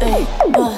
Hey.